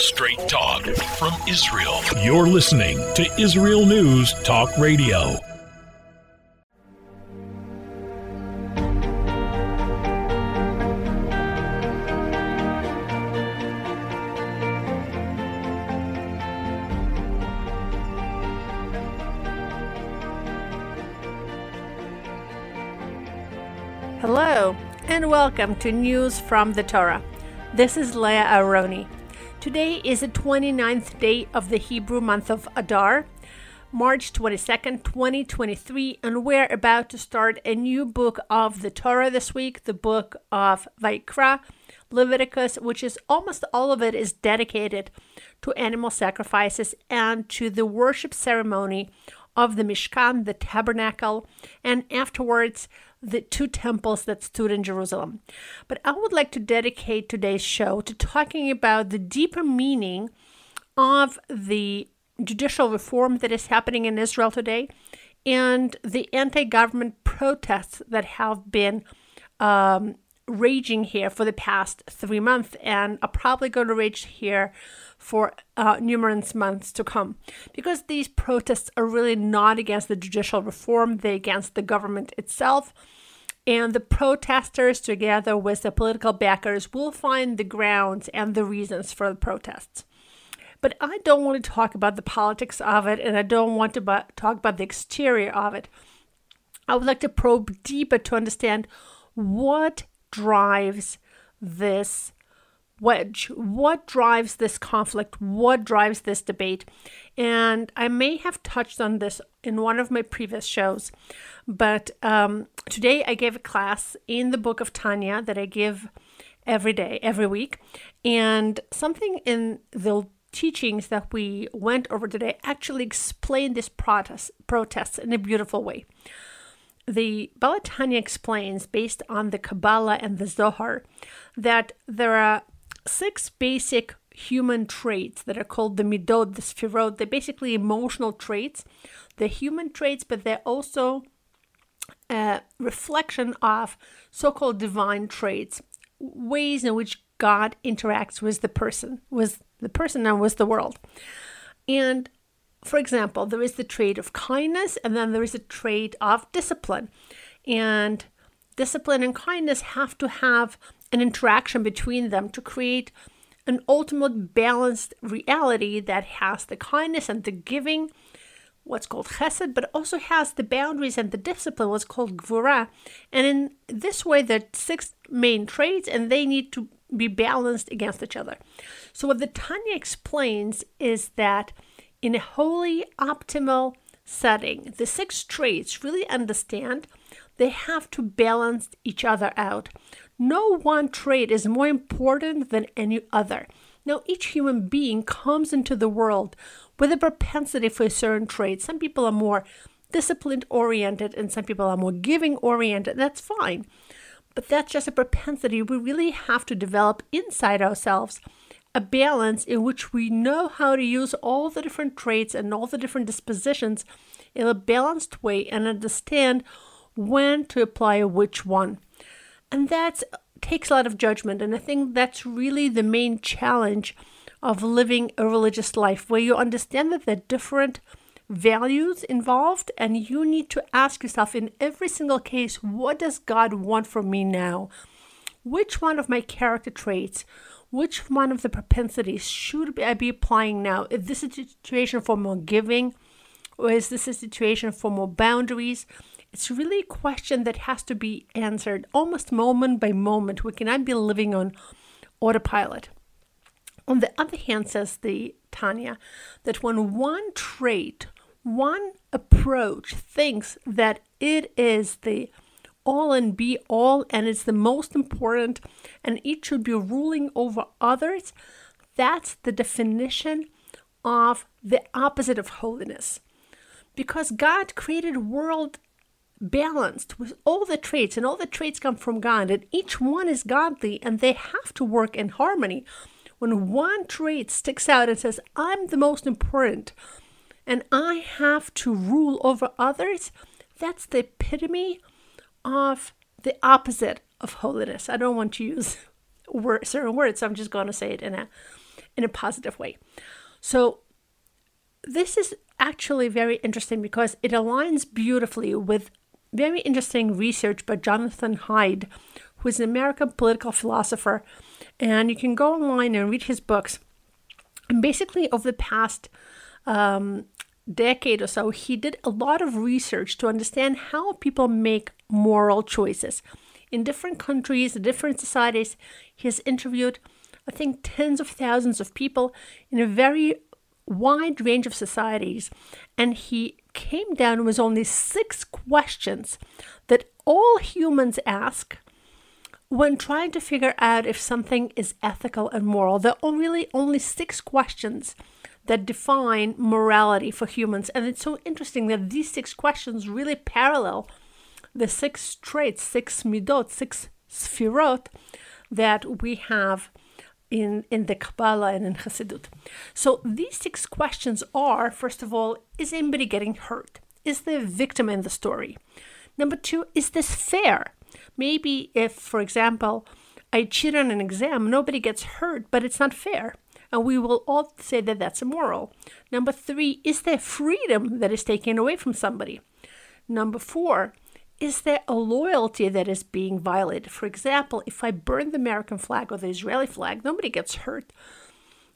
Straight talk from Israel. You're listening to Israel News Talk Radio. Hello, and welcome to News from the Torah. This is Leah Aharoni. Today is the 29th day of the Hebrew month of Adar, March 22nd, 2023, and we're about to start a new book of the Torah this week, the book of Vayikra, Leviticus, which is almost all of it is dedicated to animal sacrifices and to the worship ceremony of the Mishkan, the tabernacle, and afterwards the two temples that stood in Jerusalem. But I would like to dedicate today's show to talking about the deeper meaning of the judicial reform that is happening in Israel today and the anti government protests that have been um, raging here for the past three months and are probably going to rage here for uh, numerous months to come. Because these protests are really not against the judicial reform, they're against the government itself. And the protesters, together with the political backers, will find the grounds and the reasons for the protests. But I don't want to talk about the politics of it, and I don't want to talk about the exterior of it. I would like to probe deeper to understand what drives this wedge? What drives this conflict? What drives this debate? And I may have touched on this in one of my previous shows, but um, today I gave a class in the book of Tanya that I give every day, every week. And something in the teachings that we went over today actually explained this protest, protests in a beautiful way. The Baal HaTanya explains, based on the Kabbalah and the Zohar, that there are six basic human traits that are called the midot, the sfirot. They're basically emotional traits. They're human traits, but they're also a reflection of so-called divine traits, ways in which God interacts with the person, with the person and with the world. And for example, there is the trait of kindness, and then there is a trait of discipline. And discipline and kindness have to have an interaction between them to create an ultimate balanced reality that has the kindness and the giving, what's called chesed, but also has the boundaries and the discipline, what's called gvura. And in this way, there are six main traits, and they need to be balanced against each other. So, what the Tanya explains is that in a wholly optimal setting, the six traits really understand they have to balance each other out no one trait is more important than any other. Now, each human being comes into the world with a propensity for a certain trait. Some people are more disciplined oriented and some people are more giving oriented. That's fine. But that's just a propensity we really have to develop inside ourselves a balance in which we know how to use all the different traits and all the different dispositions in a balanced way and understand when to apply which one. And that takes a lot of judgment. And I think that's really the main challenge of living a religious life, where you understand that there are different values involved, and you need to ask yourself in every single case, what does God want from me now? Which one of my character traits, which one of the propensities should I be applying now? Is this a situation for more giving, or is this a situation for more boundaries? It's really a question that has to be answered almost moment by moment. We cannot be living on autopilot. On the other hand, says the Tanya, that when one trait, one approach thinks that it is the all and be all and it's the most important and it should be ruling over others, that's the definition of the opposite of holiness. Because God created a world balanced with all the traits, and all the traits come from God, and each one is godly, and they have to work in harmony. When one trait sticks out and says, I'm the most important, and I have to rule over others, that's the epitome of the opposite of holiness. I don't want to use word, certain words, so I'm just going to say it in a in a positive way. So, this is actually very interesting because it aligns beautifully with very interesting research by Jonathan Haidt, who is an American political philosopher. And you can go online and read his books. And basically, over the past um, decade or so, he did a lot of research to understand how people make moral choices. In different countries, different societies, he has interviewed, I think, tens of thousands of people in a very wide range of societies. And he came down with only six questions that all humans ask when trying to figure out if something is ethical and moral. There are really only six questions that define morality for humans. And it's so interesting that these six questions really parallel the six traits, six midot, six sfirot that we have in, in the Kabbalah and in Chassidut. So these six questions are first of all, is anybody getting hurt? Is the victim in the story? Number two, is this fair? Maybe if, for example, I cheat on an exam, nobody gets hurt, but it's not fair and we will all say that that's immoral. Number three, is there freedom that is taken away from somebody? Number four, is there a loyalty that is being violated? For example, if I burn the American flag or the Israeli flag, nobody gets hurt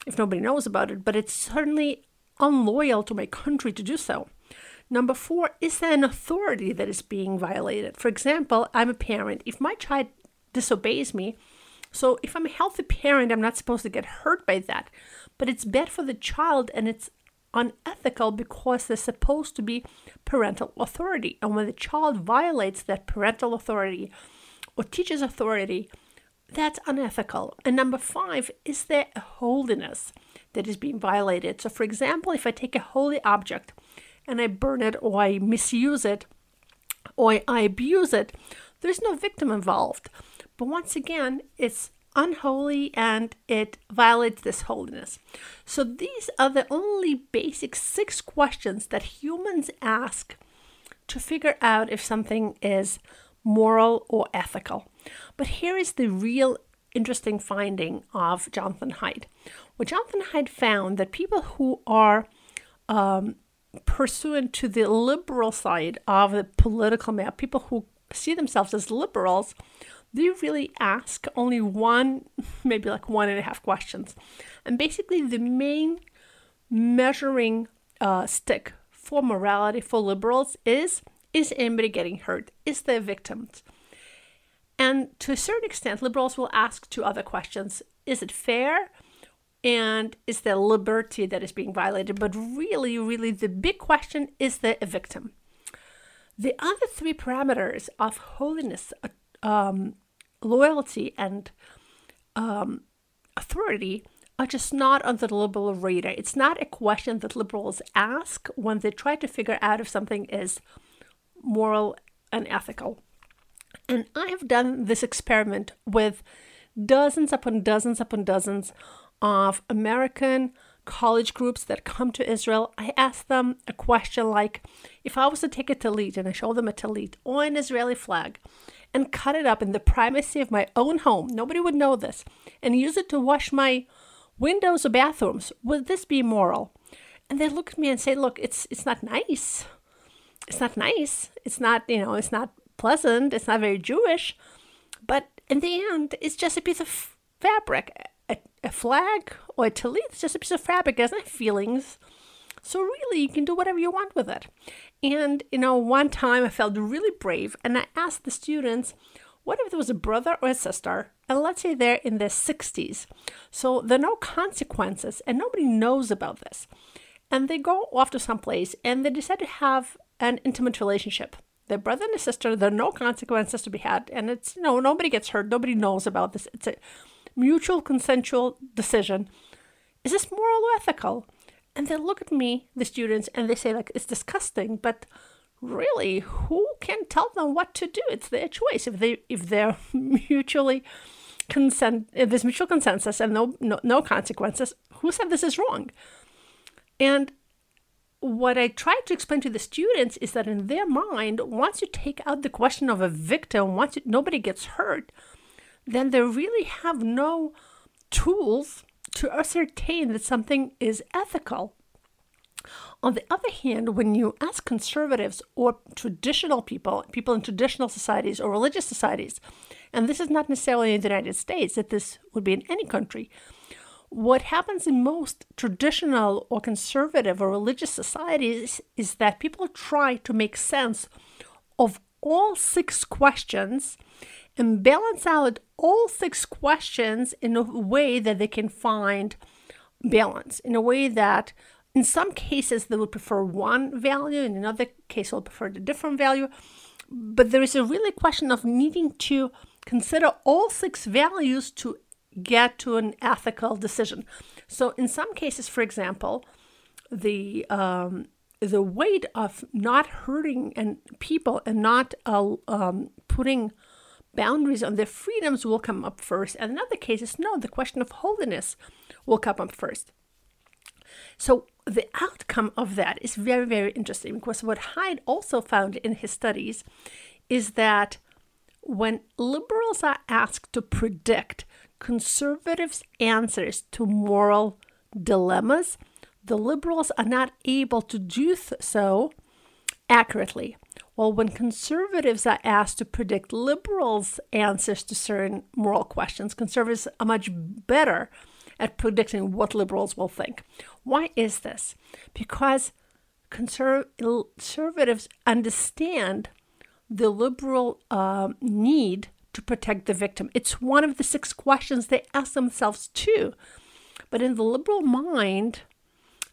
if nobody knows about it, but it's certainly unloyal to my country to do so. Number four, is there an authority that is being violated? For example, I'm a parent. If my child disobeys me, so if I'm a healthy parent, I'm not supposed to get hurt by that. But it's bad for the child and it's unethical because there's supposed to be parental authority. And when the child violates that parental authority or teacher's authority, that's unethical. And number five, is there a holiness that is being violated? So, for example, if I take a holy object and I burn it or I misuse it or I abuse it, there's no victim involved. But once again, it's unholy and it violates this holiness. So these are the only basic six questions that humans ask to figure out if something is moral or ethical. But here is the real interesting finding of Jonathan Haidt. What Jonathan Haidt found that people who are um, pursuant to the liberal side of the political map, people who see themselves as liberals, they really ask only one, maybe like one and a half questions. And basically, the main measuring uh, stick for morality for liberals is is anybody getting hurt? Is there victims? And to a certain extent, liberals will ask two other questions Is it fair? And is there liberty that is being violated? But really, really, the big question is there a victim? The other three parameters of holiness, um, loyalty, and um, authority are just not on the liberal radar. It's not a question that liberals ask when they try to figure out if something is moral and ethical. And I have done this experiment with dozens upon dozens upon dozens of American college groups that come to Israel, I ask them a question like if I was to take a talit and I show them a talit or an Israeli flag and cut it up in the privacy of my own home, nobody would know this, and use it to wash my windows or bathrooms, would this be moral? And they look at me and say, look, it's it's not nice. It's not nice. It's not, you know, it's not pleasant. It's not very Jewish. But in the end, it's just a piece of fabric a, a flag or a tallit It's just a piece of fabric. It doesn't have feelings. So really, you can do whatever you want with it. And you know, one time I felt really brave, and I asked the students, "What if there was a brother or a sister, and let's say they're in their 60s, so there are no consequences, and nobody knows about this, and they go off to some place, and they decide to have an intimate relationship." Their brother and a sister, there are no consequences to be had, and it's you know nobody gets hurt, nobody knows about this. It's a mutual consensual decision. Is this moral or ethical? And they look at me, the students, and they say, like, it's disgusting, but really, who can tell them what to do? It's their choice. If they if they're mutually consent if there's mutual consensus and no, no no consequences, who said this is wrong? And what I try to explain to the students is that in their mind, once you take out the question of a victim, once you, nobody gets hurt, then they really have no tools to ascertain that something is ethical. On the other hand, when you ask conservatives or traditional people, people in traditional societies or religious societies, and this is not necessarily in the United States, that this would be in any country, what happens in most traditional or conservative or religious societies is that people try to make sense of all six questions and balance out all six questions in a way that they can find balance, in a way that in some cases they would prefer one value, in another case they'll prefer a different value. But there is a really question of needing to consider all six values to get to an ethical decision. So, in some cases, for example, the um, the weight of not hurting and people and not uh, um, putting boundaries on their freedoms will come up first. And in other cases, no, the question of holiness will come up first. So the outcome of that is very, very interesting because what Haidt also found in his studies is that when liberals are asked to predict conservatives' answers to moral dilemmas, the liberals are not able to do so accurately. Well, when conservatives are asked to predict liberals' answers to certain moral questions, conservatives are much better at predicting what liberals will think. Why is this? Because conservatives understand the liberal uh, need to protect the victim. It's one of the six questions they ask themselves too. But in the liberal mind,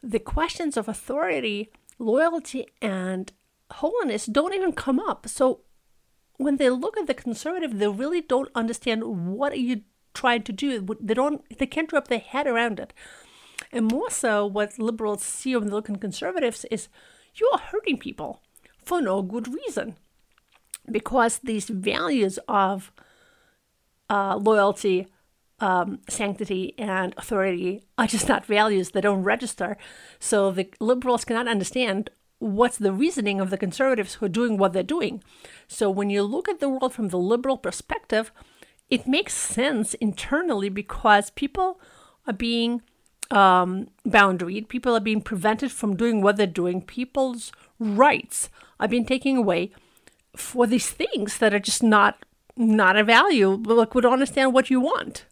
the questions of authority, loyalty, and holiness don't even come up. So when they look at the conservative, they really don't understand what are you trying to do. They don't. They can't wrap their head around it. And more so, what liberals see when they look at conservatives is you are hurting people for no good reason because these values of uh, loyalty, um, sanctity, and authority are just not values. They don't register. So the liberals cannot understand what's the reasoning of the conservatives who are doing what they're doing. So when you look at the world from the liberal perspective, it makes sense internally because people are being um, boundaried, people are being prevented from doing what they're doing, people's rights are being taken away for these things that are just not not a value. Like we don't understand what you want.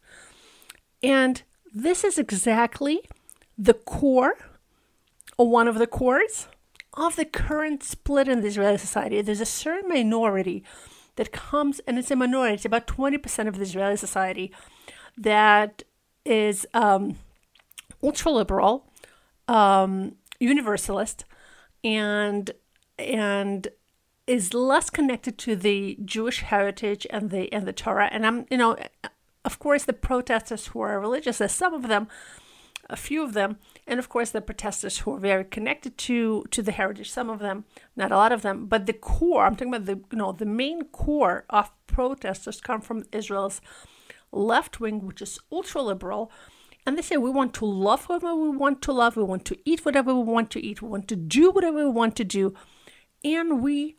And this is exactly the core or one of the cores of the current split in the Israeli society. There's a certain minority that comes, and it's a minority, it's about 20% of the Israeli society that is um, ultra liberal, um, universalist, and and is less connected to the Jewish heritage and the and the Torah. And I'm, you know, of course, the protesters who are religious, there's some of them, a few of them, and of course the protesters who are very connected to to the heritage. Some of them, not a lot of them, but the core. I'm talking about the you know the main core of protesters come from Israel's left wing, which is ultra liberal. And they say we want to love whoever we want to love, we want to eat whatever we want to eat, we want to do whatever we want to do, and we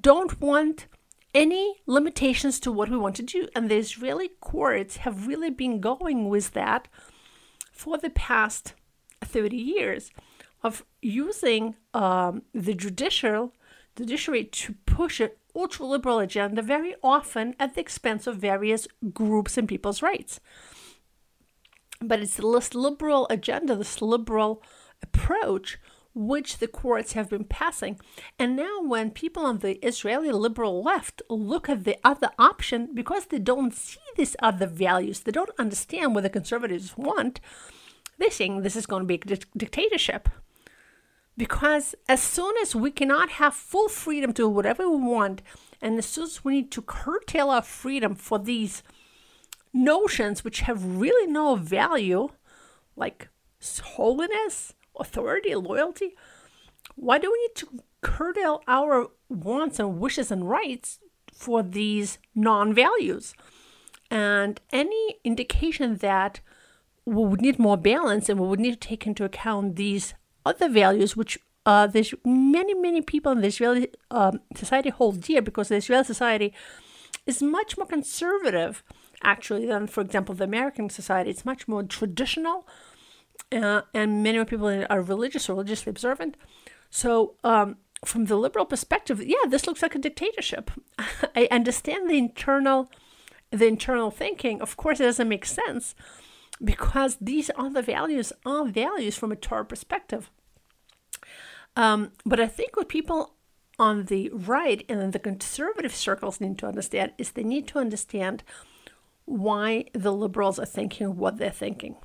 don't want any limitations to what we want to do. And the Israeli courts have really been going with that for the past 30 years of using um, the judicial judiciary to push an ultra liberal agenda very often at the expense of various groups and people's rights. But it's this liberal agenda, this liberal approach, which the courts have been passing. And now, when people on the Israeli liberal left look at the other option, because they don't see these other values, they don't understand what the conservatives want, they think this is going to be a dictatorship. Because as soon as we cannot have full freedom to do whatever we want, and as soon as we need to curtail our freedom for these notions which have really no value, like holiness, authority, loyalty, why do we need to curtail our wants and wishes and rights for these non values? And any indication that we would need more balance and we would need to take into account these other values, which uh, there's many, many people in the Israeli um, society hold dear because the Israeli society is much more conservative actually than, for example, the American society. It's much more traditional, uh, and many more people are religious or religiously observant. So, um, from the liberal perspective, yeah, this looks like a dictatorship. I understand the internal, the internal thinking. Of course, it doesn't make sense because these are the values are values from a Torah perspective. Um, but I think what people on the right and in the conservative circles need to understand is they need to understand why the liberals are thinking what they're thinking.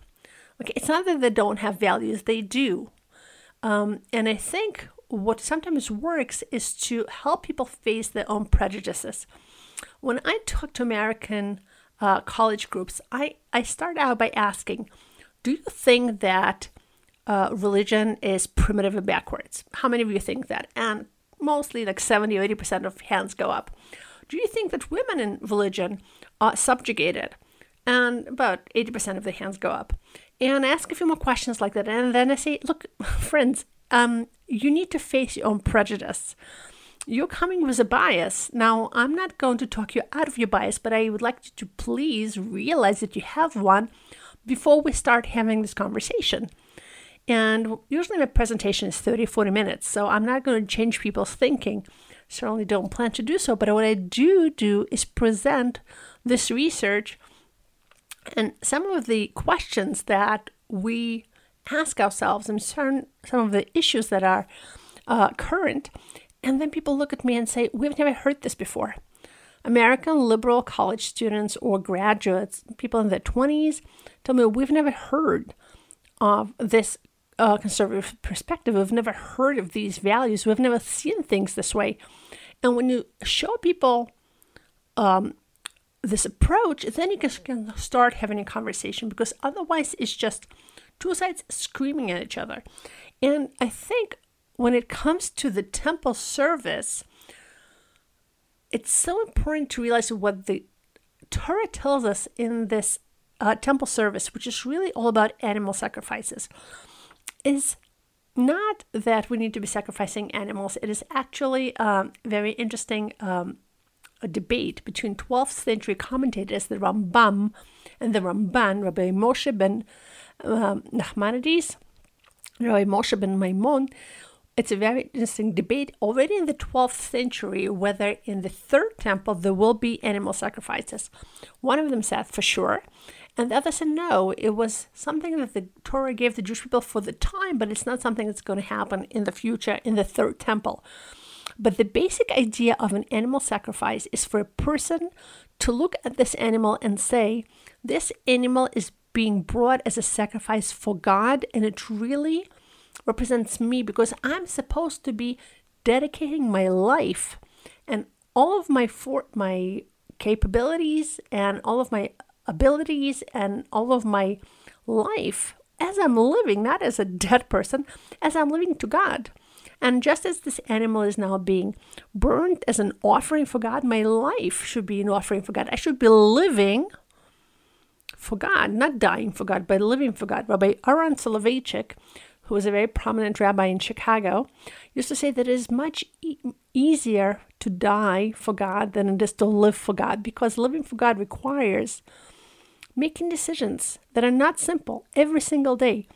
Okay, it's not that they don't have values; they do. Um, and I think what sometimes works is to help people face their own prejudices. When I talk to American uh, college groups, I, I start out by asking, do you think that uh, religion is primitive and backwards? How many of you think that? And mostly like 70 or 80% of hands go up. Do you think that women in religion are subjugated? And about 80% of the hands go up. And I ask a few more questions like that. And then I say, look, friends, um, you need to face your own prejudice. You're coming with a bias. Now, I'm not going to talk you out of your bias, but I would like you to please realize that you have one before we start having this conversation. And usually my presentation is 30, 40 minutes, so I'm not going to change people's thinking. Certainly don't plan to do so, but what I do do is present this research and some of the questions that we ask ourselves and certain, some of the issues that are uh, current. And then people look at me and say, We've never heard this before. American liberal college students or graduates, people in their 20s, tell me, We've never heard of this uh, conservative perspective. We've never heard of these values. We've never seen things this way. And when you show people um, this approach, then you can start having a conversation because otherwise it's just two sides screaming at each other. And I think when it comes to the temple service, it's so important to realize what the Torah tells us in this uh, temple service, which is really all about animal sacrifices, is not that we need to be sacrificing animals. It is actually um, very interesting um, a debate between 12th century commentators, the Rambam and the Ramban, Rabbi Moshe ben um, Nachmanides, Rabbi Moshe ben Maimon, it's a very interesting debate already in the 12th century whether in the third temple there will be animal sacrifices. One of them said for sure, and the other said no, it was something that the Torah gave the Jewish people for the time, but it's not something that's going to happen in the future in the third temple. But the basic idea of an animal sacrifice is for a person to look at this animal and say, This animal is being brought as a sacrifice for God, and it really represents me because I'm supposed to be dedicating my life and all of my for my capabilities and all of my abilities and all of my life as I'm living, not as a dead person, as I'm living to God. And just as this animal is now being burned as an offering for God, my life should be an offering for God. I should be living for God, not dying for God, but living for God. Rabbi Aaron Soloveitchik, who was a very prominent rabbi in Chicago, used to say that it is much e- easier to die for God than it is to live for God because living for God requires making decisions that are not simple every single day.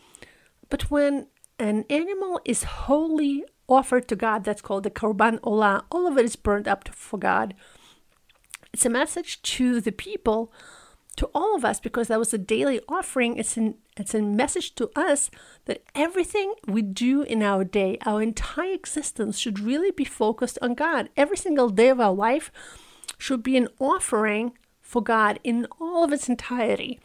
But when an animal is wholly offered to God, that's called the Korban Olah, all of it is burned up for God. It's a message to the people to all of us because that was a daily offering. It's an it's a message to us that everything we do in our day, our entire existence should really be focused on God. Every single day of our life should be an offering for God in all of its entirety.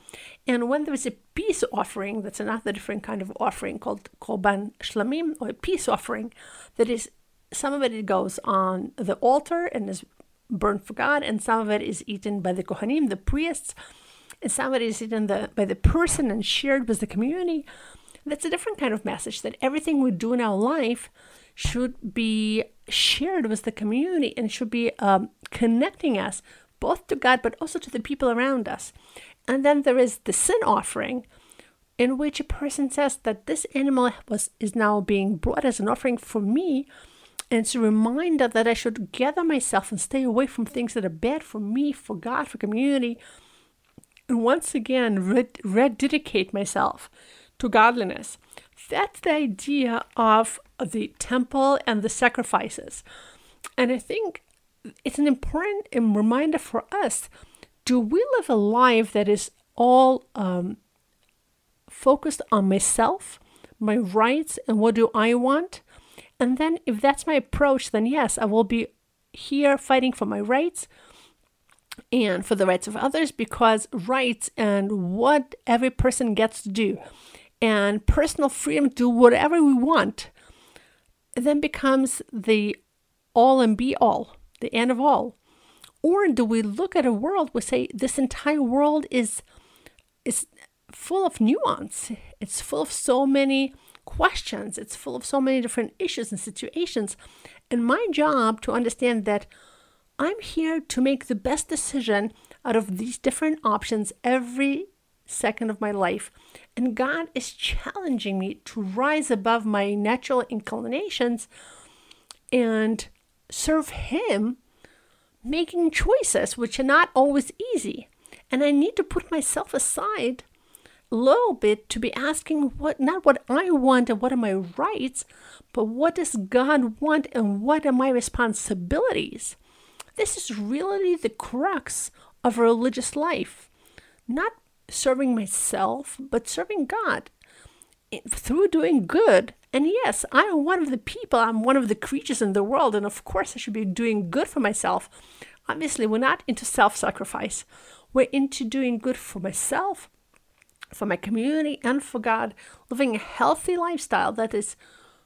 And when there is a peace offering, that's another different kind of offering called Korban Shlamim, or a peace offering, that is some of it goes on the altar and is burned for God, and some of it is eaten by the Kohanim, the priests, and some of it is eaten the, by the person and shared with the community. That's a different kind of message that everything we do in our life should be shared with the community and should be um, connecting us both to God but also to the people around us. And then there is the sin offering, in which a person says that this animal was is now being brought as an offering for me and it's a reminder that I should gather myself and stay away from things that are bad for me, for God, for community. And once again red- rededicate myself to godliness. That's the idea of the temple and the sacrifices. And I think it's an important reminder for us do we live a life that is all um, focused on myself, my rights, and what do I want? And then, if that's my approach, then yes, I will be here fighting for my rights and for the rights of others because rights and what every person gets to do and personal freedom to do whatever we want then becomes the all and be all, the end of all. Or do we look at a world we say this entire world is is full of nuance. It's full of so many questions. It's full of so many different issues and situations. And my job to understand that I'm here to make the best decision out of these different options every second of my life. And God is challenging me to rise above my natural inclinations and serve Him, making choices which are not always easy. And I need to put myself aside a little bit to be asking what not what I want and what are my rights, but what does God want and what are my responsibilities? This is really the crux of religious life. Not serving myself, but serving God through doing good. And yes, I'm one of the people, I'm one of the creatures in the world, and of course I should be doing good for myself. Obviously, we're not into self sacrifice, we're into doing good for myself, for my community, and for God, living a healthy lifestyle that is,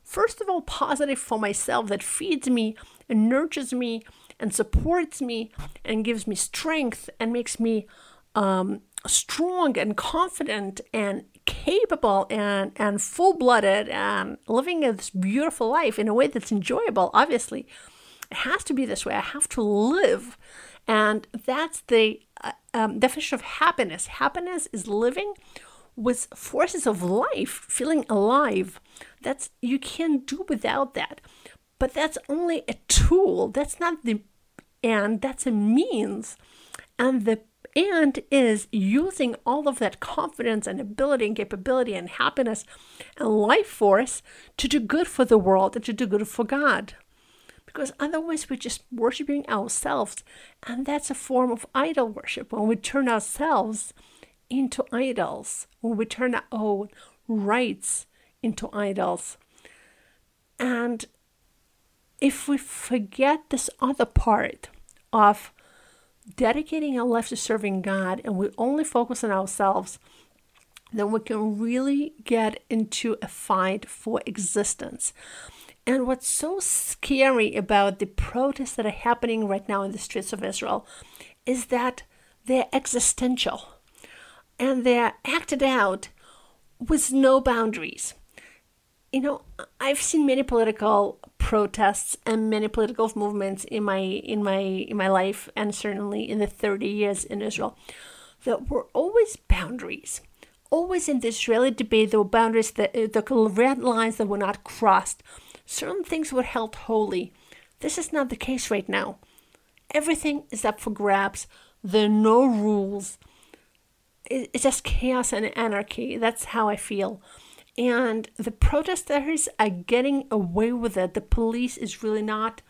first of all, positive for myself, that feeds me and nurtures me and supports me and gives me strength and makes me um, strong and confident and capable and, and full blooded and living this beautiful life in a way that's enjoyable, obviously. It has to be this way. I have to live. And that's the uh, um, definition of happiness. Happiness is living with forces of life, feeling alive. That's you can't do without that. But that's only a tool. That's not the and that's a means. And the and is using all of that confidence and ability and capability and happiness and life force to do good for the world and to do good for God. Because otherwise, we're just worshiping ourselves, and that's a form of idol worship when we turn ourselves into idols, when we turn our own rights into idols. And if we forget this other part of dedicating our life to serving God and we only focus on ourselves, then we can really get into a fight for existence. And what's so scary about the protests that are happening right now in the streets of Israel is that they're existential and they're acted out with no boundaries. You know, I've seen many political protests and many political movements in my in my in my life and certainly in the 30 years in Israel there were always boundaries always in the Israeli debate there were boundaries that uh, the red lines that were not crossed. Certain things were held holy. This is not the case right now. Everything is up for grabs. There are no rules. It's just chaos and anarchy. That's how I feel and the protesters are getting away with it. The police is really not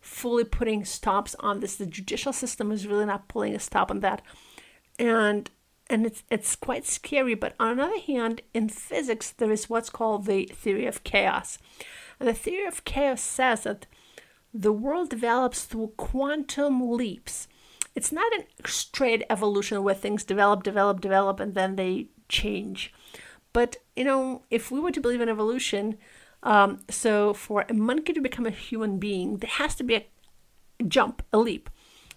fully putting stops on this. The judicial system is really not pulling a stop on that. And and it's it's quite scary. But on the other hand, in physics, there is what's called the theory of chaos. And the theory of chaos says that the world develops through quantum leaps. It's not a straight evolution where things develop, develop, develop, and then they change. But, you know, if we were to believe in evolution, um, so for a monkey to become a human being, there has to be a jump, a leap.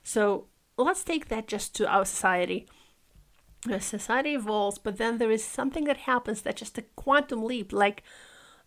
So let's take that just to our society. The society evolves, but then there is something that happens that just a quantum leap, like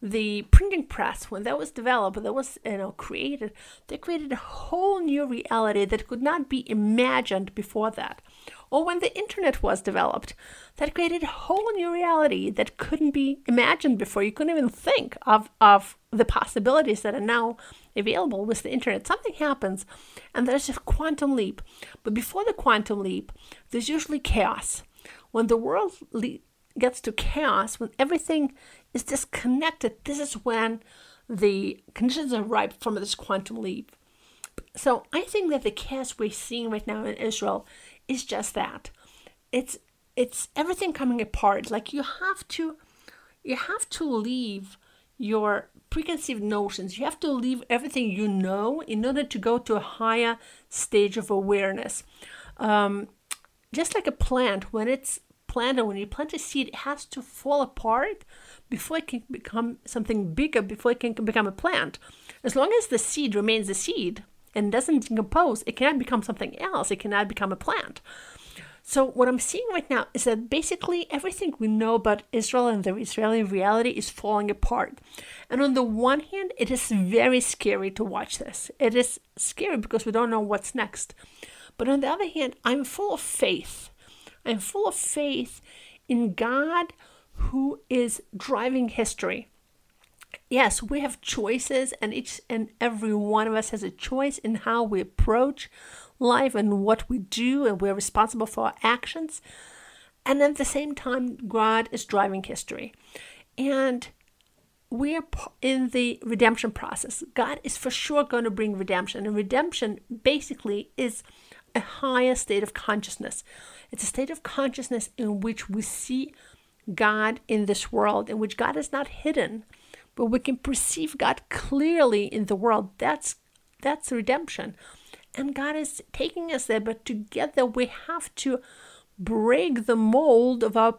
the printing press when that was developed that was you know created they created a whole new reality that could not be imagined before that or when the internet was developed. That created a whole new reality that couldn't be imagined before. You couldn't even think of, of the possibilities that are now available with the internet. Something happens and there's a quantum leap. But before the quantum leap, there's usually chaos. When the world le- gets to chaos, when everything is disconnected, this is when the conditions are ripe for this quantum leap. So I think that the chaos we're seeing right now in Israel is just that. It's it's everything coming apart. Like you have to you have to leave your preconceived notions. You have to leave everything you know in order to go to a higher stage of awareness. Um, just like a plant, when it's planted, when you plant a seed, it has to fall apart before it can become something bigger, before it can become a plant. As long as the seed remains a seed and doesn't decompose, it cannot become something else. It cannot become a plant. So what I'm seeing right now is that basically everything we know about Israel and the Israeli reality is falling apart. And on the one hand, it is very scary to watch this. It is scary because we don't know what's next. But on the other hand, I'm full of faith. I'm full of faith in God who is driving history. Yes, we have choices, and each and every one of us has a choice in how we approach life and what we do, and we're responsible for our actions. And at the same time, God is driving history. And we're in the redemption process. God is for sure going to bring redemption. And redemption basically is a higher state of consciousness. It's a state of consciousness in which we see God in this world, in which God is not hidden, but we can perceive God clearly in the world. That's that's redemption. And God is taking us there, but together we have to break the mold of our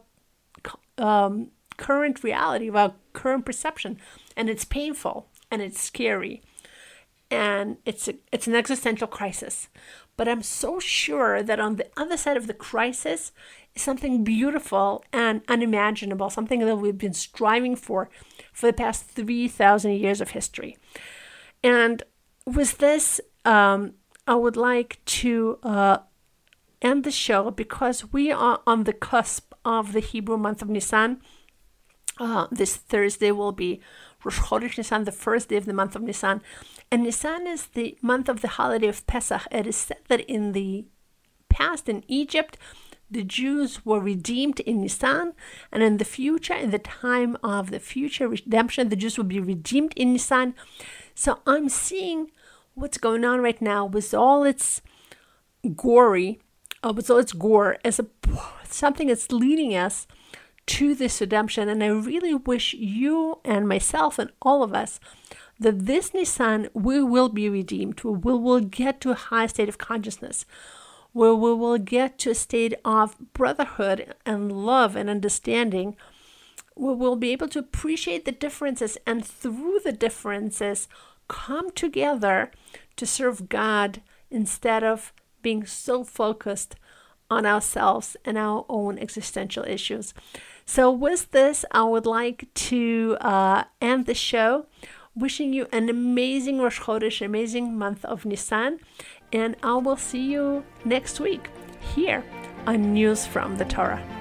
um, current reality, of our current perception. And it's painful and it's scary and it's a, it's an existential crisis. But I'm so sure that on the other side of the crisis is something beautiful and unimaginable, something that we've been striving for for the past 3,000 years of history. And with this, um, I would like to uh, end the show because we are on the cusp of the Hebrew month of Nisan. Uh, this Thursday will be Rosh Chodesh Nisan, the first day of the month of Nisan. And Nisan is the month of the holiday of Pesach. It is said that in the past in Egypt, the Jews were redeemed in Nisan, and in the future, in the time of the future redemption, the Jews will be redeemed in Nisan. So I'm seeing what's going on right now with all its gory, uh, with all its gore, as a something that's leading us to this redemption. And I really wish you and myself and all of us that this Nisan we will be redeemed. We will, will get to a high state of consciousness where we will get to a state of brotherhood and love and understanding we'll be able to appreciate the differences and through the differences come together to serve God instead of being so focused on ourselves and our own existential issues. So, with this, I would like to uh, end the show wishing you an amazing Rosh Chodesh, amazing month of Nisan, and I will see you next week here on News from the Torah.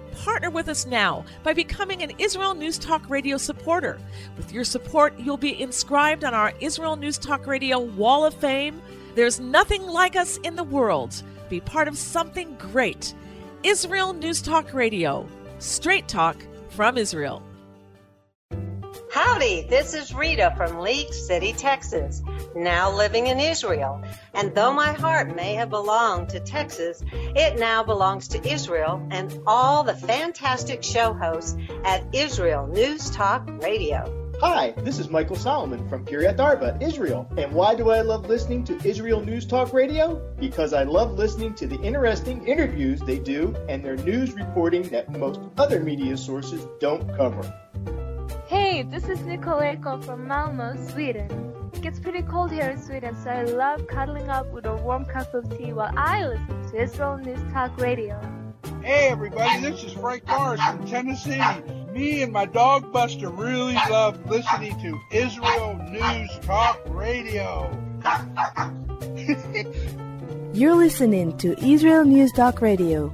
partner with us now by becoming an Israel News Talk Radio supporter. With your support, you'll be inscribed on our Israel News Talk Radio Wall of Fame. There's nothing like us in the world. Be part of something great. Israel News Talk Radio. Straight talk from Israel. Howdy, this is Rita from League City, Texas, now living in Israel. And though my heart may have belonged to Texas, it now belongs to Israel and all the fantastic show hosts at Israel News Talk Radio. Hi, this is Michael Solomon from Kiryat Arba, Israel. And why do I love listening to Israel News Talk Radio? Because I love listening to the interesting interviews they do and their news reporting that most other media sources don't cover. Hey, this is Nicoleko from Malmo, Sweden. It gets pretty cold here in Sweden, so I love cuddling up with a warm cup of tea while I listen to Israel News Talk Radio. Hey everybody, this is Frank Morris from Tennessee. Me and my dog Buster really love listening to Israel News Talk Radio. You're listening to Israel News Talk Radio.